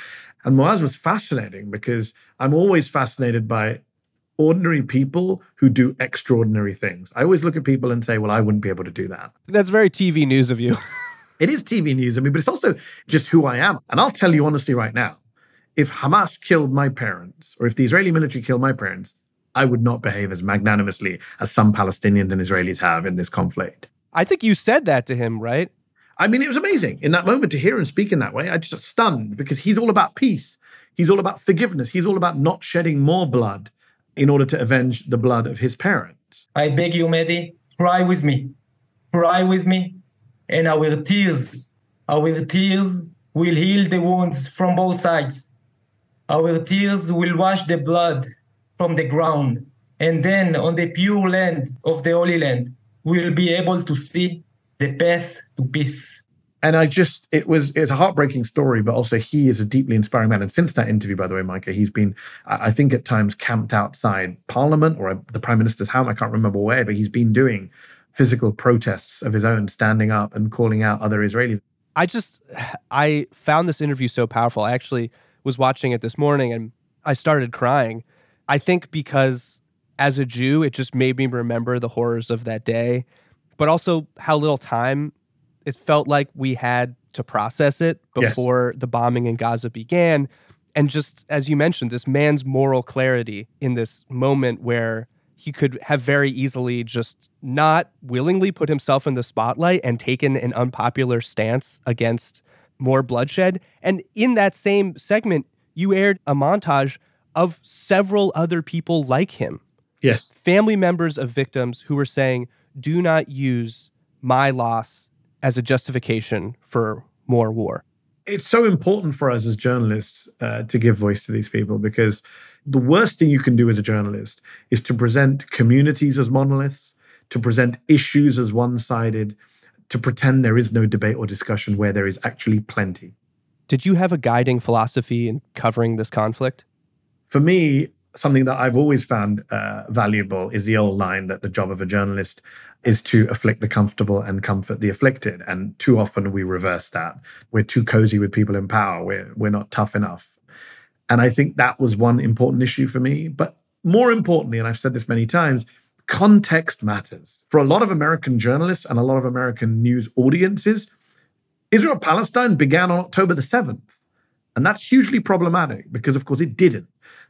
S40: And Maoz was fascinating because I'm always fascinated by ordinary people who do extraordinary things. I always look at people and say, well, I wouldn't be able to do that.
S2: That's very TV news of you.
S40: it is TV news of me, but it's also just who I am. And I'll tell you honestly right now if Hamas killed my parents, or if the Israeli military killed my parents, I would not behave as magnanimously as some Palestinians and Israelis have in this conflict.
S2: I think you said that to him, right?
S40: I mean, it was amazing in that moment to hear him speak in that way. I just stunned because he's all about peace. He's all about forgiveness. He's all about not shedding more blood in order to avenge the blood of his parents.
S44: I beg you, Mehdi, cry with me. Cry with me. And our tears, our tears will heal the wounds from both sides. Our tears will wash the blood from the ground. And then on the pure land of the Holy Land, we'll be able to see the path to peace.
S40: And I just, it was, it's a heartbreaking story, but also he is a deeply inspiring man. And since that interview, by the way, Micah, he's been, I think at times camped outside Parliament or uh, the Prime Minister's home. I can't remember where, but he's been doing physical protests of his own, standing up and calling out other Israelis.
S2: I just, I found this interview so powerful. I actually was watching it this morning and I started crying. I think because as a Jew, it just made me remember the horrors of that day but also how little time it felt like we had to process it before yes. the bombing in Gaza began. And just as you mentioned, this man's moral clarity in this moment where he could have very easily just not willingly put himself in the spotlight and taken an unpopular stance against more bloodshed. And in that same segment, you aired a montage of several other people like him.
S40: Yes.
S2: Family members of victims who were saying, do not use my loss as a justification for more war.
S40: It's so important for us as journalists uh, to give voice to these people because the worst thing you can do as a journalist is to present communities as monoliths, to present issues as one sided, to pretend there is no debate or discussion where there is actually plenty.
S2: Did you have a guiding philosophy in covering this conflict?
S40: For me, something that I've always found uh, valuable is the old line that the job of a journalist is to afflict the comfortable and comfort the afflicted. And too often we reverse that. We're too cozy with people in power. We're, we're not tough enough. And I think that was one important issue for me. But more importantly, and I've said this many times, context matters. For a lot of American journalists and a lot of American news audiences, Israel Palestine began on October the 7th. And that's hugely problematic because, of course, it didn't.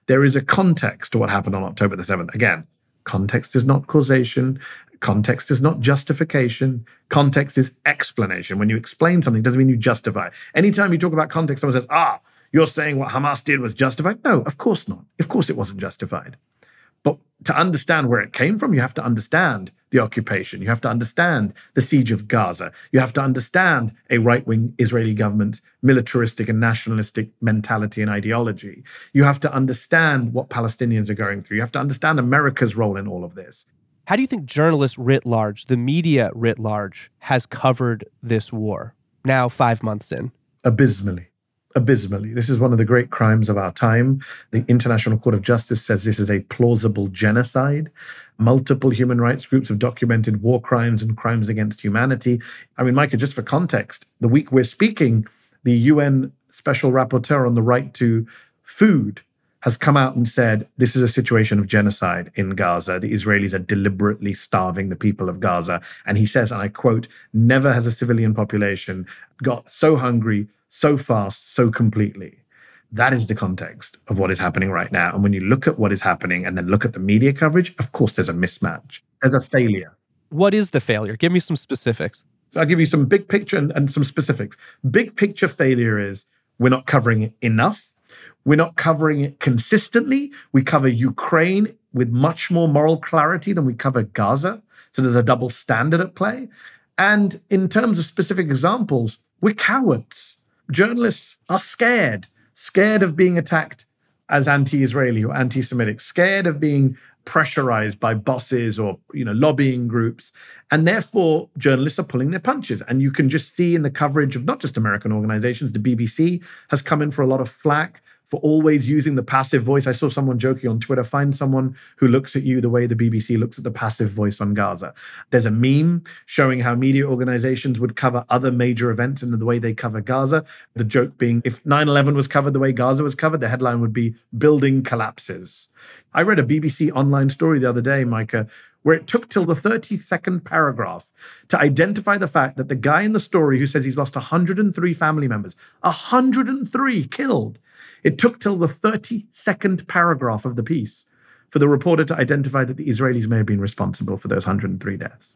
S40: There is a context to what happened on October the 7th. Again, context is not causation. Context is not justification. Context is explanation. When you explain something, doesn't mean you justify. Anytime you talk about context, someone says, ah, you're saying what Hamas did was justified? No, of course not. Of course it wasn't justified. But to understand where it came from, you have to understand the occupation. You have to understand the siege of Gaza. You have to understand a right wing Israeli government's militaristic and nationalistic mentality and ideology. You have to understand what Palestinians are going through. You have to understand America's role in all of this.
S2: How do you think journalists writ large, the media writ large, has covered this war now, five months in?
S40: Abysmally abysmally. This is one of the great crimes of our time. The International Court of Justice says this is a plausible genocide. Multiple human rights groups have documented war crimes and crimes against humanity. I mean, Micah, just for context, the week we're speaking, the UN Special Rapporteur on the Right to Food has come out and said this is a situation of genocide in Gaza. The Israelis are deliberately starving the people of Gaza. And he says, and I quote, never has a civilian population got so hungry, so fast, so completely. That is the context of what is happening right now. And when you look at what is happening and then look at the media coverage, of course, there's a mismatch. There's a failure.
S2: What is the failure? Give me some specifics.
S40: So I'll give you some big picture and, and some specifics. Big picture failure is we're not covering it enough. We're not covering it consistently. We cover Ukraine with much more moral clarity than we cover Gaza. So there's a double standard at play. And in terms of specific examples, we're cowards. Journalists are scared scared of being attacked as anti-Israeli or anti-Semitic, scared of being pressurized by bosses or you know lobbying groups. And therefore journalists are pulling their punches. And you can just see in the coverage of not just american organizations the bbc has come in for a lot of flack for always using the passive voice. I saw someone joking on Twitter find someone who looks at you the way the BBC looks at the passive voice on Gaza. There's a meme showing how media organizations would cover other major events in the way they cover Gaza. The joke being if 9 11 was covered the way Gaza was covered, the headline would be Building Collapses. I read a BBC online story the other day, Micah, where it took till the 32nd paragraph to identify the fact that the guy in the story who says he's lost 103 family members, 103 killed, it took till the 32nd paragraph of the piece for the reporter to identify that the Israelis may have been responsible for those 103 deaths.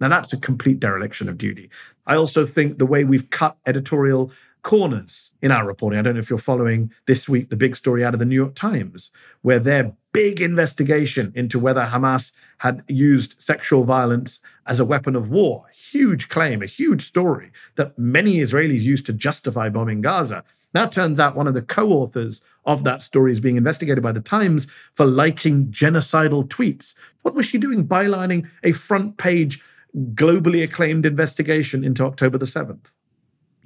S40: Now, that's a complete dereliction of duty. I also think the way we've cut editorial corners in our reporting, I don't know if you're following this week the big story out of the New York Times, where their big investigation into whether Hamas had used sexual violence as a weapon of war. Huge claim, a huge story that many Israelis used to justify bombing Gaza. Now turns out one of the co authors of that story is being investigated by the Times for liking genocidal tweets. What was she doing bylining a front page, globally acclaimed investigation into October the 7th?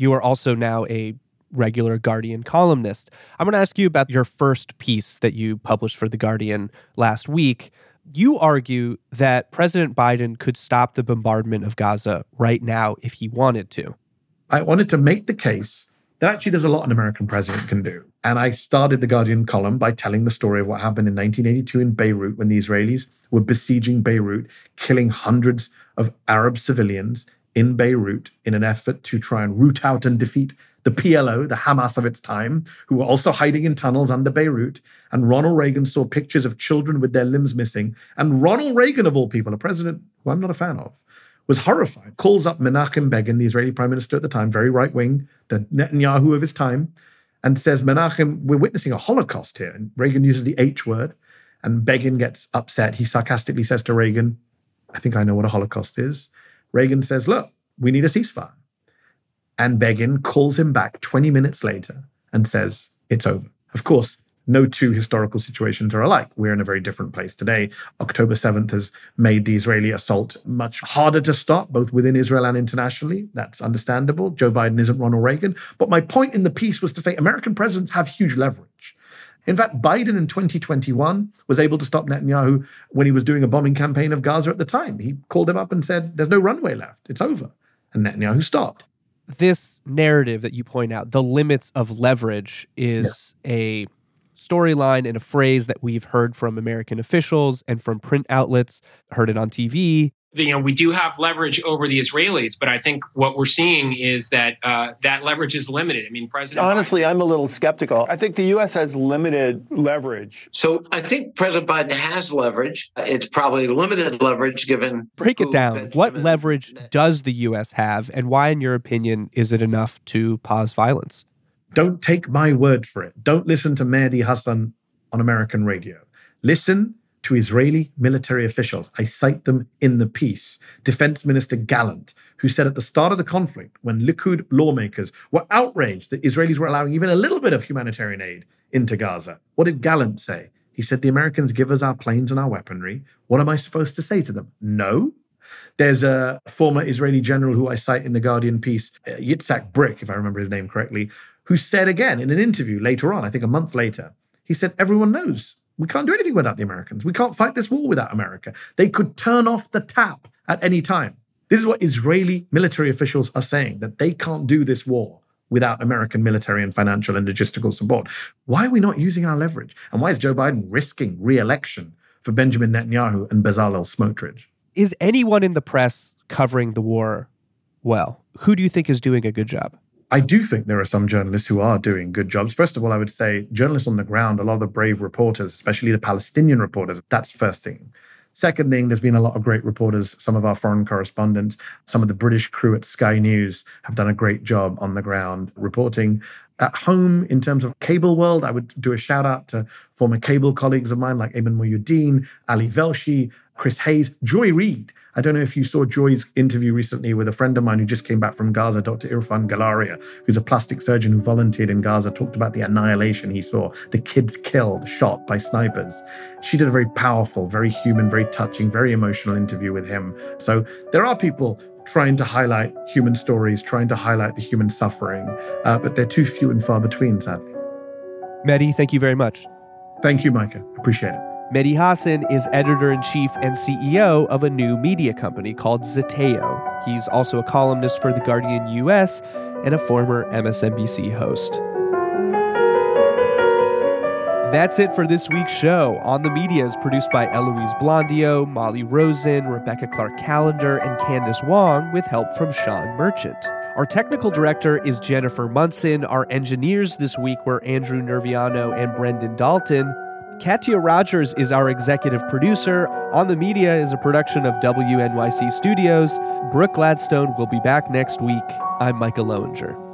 S2: You are also now a regular Guardian columnist. I'm going to ask you about your first piece that you published for The Guardian last week. You argue that President Biden could stop the bombardment of Gaza right now if he wanted to.
S40: I wanted to make the case that actually there's a lot an American president can do. And I started the Guardian column by telling the story of what happened in 1982 in Beirut when the Israelis were besieging Beirut, killing hundreds of Arab civilians in Beirut in an effort to try and root out and defeat the PLO, the Hamas of its time, who were also hiding in tunnels under Beirut. And Ronald Reagan saw pictures of children with their limbs missing. And Ronald Reagan, of all people, a president who I'm not a fan of, was horrified, calls up Menachem Begin, the Israeli prime minister at the time, very right wing, the Netanyahu of his time, and says, Menachem, we're witnessing a Holocaust here. And Reagan uses the H word, and Begin gets upset. He sarcastically says to Reagan, I think I know what a Holocaust is. Reagan says, Look, we need a ceasefire. And Begin calls him back 20 minutes later and says, It's over. Of course, no two historical situations are alike. We're in a very different place today. October 7th has made the Israeli assault much harder to stop, both within Israel and internationally. That's understandable. Joe Biden isn't Ronald Reagan. But my point in the piece was to say American presidents have huge leverage. In fact, Biden in 2021 was able to stop Netanyahu when he was doing a bombing campaign of Gaza at the time. He called him up and said, There's no runway left. It's over. And Netanyahu stopped.
S2: This narrative that you point out, the limits of leverage, is yes. a storyline and a phrase that we've heard from American officials and from print outlets, heard it on TV.
S45: You know, we do have leverage over the Israelis, but I think what we're seeing is that uh, that leverage is limited. I mean, President.
S46: Honestly, Biden- I'm a little skeptical. I think the U.S. has limited leverage.
S47: So I think President Biden has leverage. It's probably limited leverage given.
S2: Break it down. What leverage does the U.S. have, and why, in your opinion, is it enough to pause violence?
S40: Don't take my word for it. Don't listen to Mehdi Hasan on American radio. Listen to Israeli military officials. I cite them in the piece. Defense Minister Gallant, who said at the start of the conflict, when Likud lawmakers were outraged that Israelis were allowing even a little bit of humanitarian aid into Gaza, what did Gallant say? He said, The Americans give us our planes and our weaponry. What am I supposed to say to them? No. There's a former Israeli general who I cite in the Guardian piece, uh, Yitzhak Brik, if I remember his name correctly, who said again in an interview later on, I think a month later, he said, Everyone knows we can't do anything without the Americans. We can't fight this war without America. They could turn off the tap at any time. This is what Israeli military officials are saying that they can't do this war without American military and financial and logistical support. Why are we not using our leverage? And why is Joe Biden risking re election for Benjamin Netanyahu and Bezalel Smotrich?
S2: Is anyone in the press covering the war well? Who do you think is doing a good job?
S40: I do think there are some journalists who are doing good jobs. First of all, I would say journalists on the ground, a lot of the brave reporters, especially the Palestinian reporters, that's first thing. Second thing, there's been a lot of great reporters, some of our foreign correspondents, some of the British crew at Sky News have done a great job on the ground reporting. At home, in terms of cable world, I would do a shout out to former cable colleagues of mine like Ayman Mohyeldin, Ali Velshi, Chris Hayes, Joy Reid. I don't know if you saw Joy's interview recently with a friend of mine who just came back from Gaza, Dr. Irfan Galaria, who's a plastic surgeon who volunteered in Gaza, talked about the annihilation he saw, the kids killed, shot by snipers. She did a very powerful, very human, very touching, very emotional interview with him. So there are people trying to highlight human stories, trying to highlight the human suffering, uh, but they're too few and far between, sadly.
S2: Mehdi, thank you very much.
S40: Thank you, Micah. Appreciate it.
S2: Mehdi Hasan is editor in chief and CEO of a new media company called Zeteo. He's also a columnist for The Guardian US and a former MSNBC host. That's it for this week's show. On the Media is produced by Eloise Blondiau, Molly Rosen, Rebecca Clark Callender, and Candice Wang with help from Shaan Merchant. Our technical director is Jennifer Munson. Our engineers this week were Andrew Nerviano and Brendan Dalton. Katya Rogers is our executive producer. On the Media is a production of WNYC Studios. Brooke Gladstone will be back next week. I'm Micah Loewinger.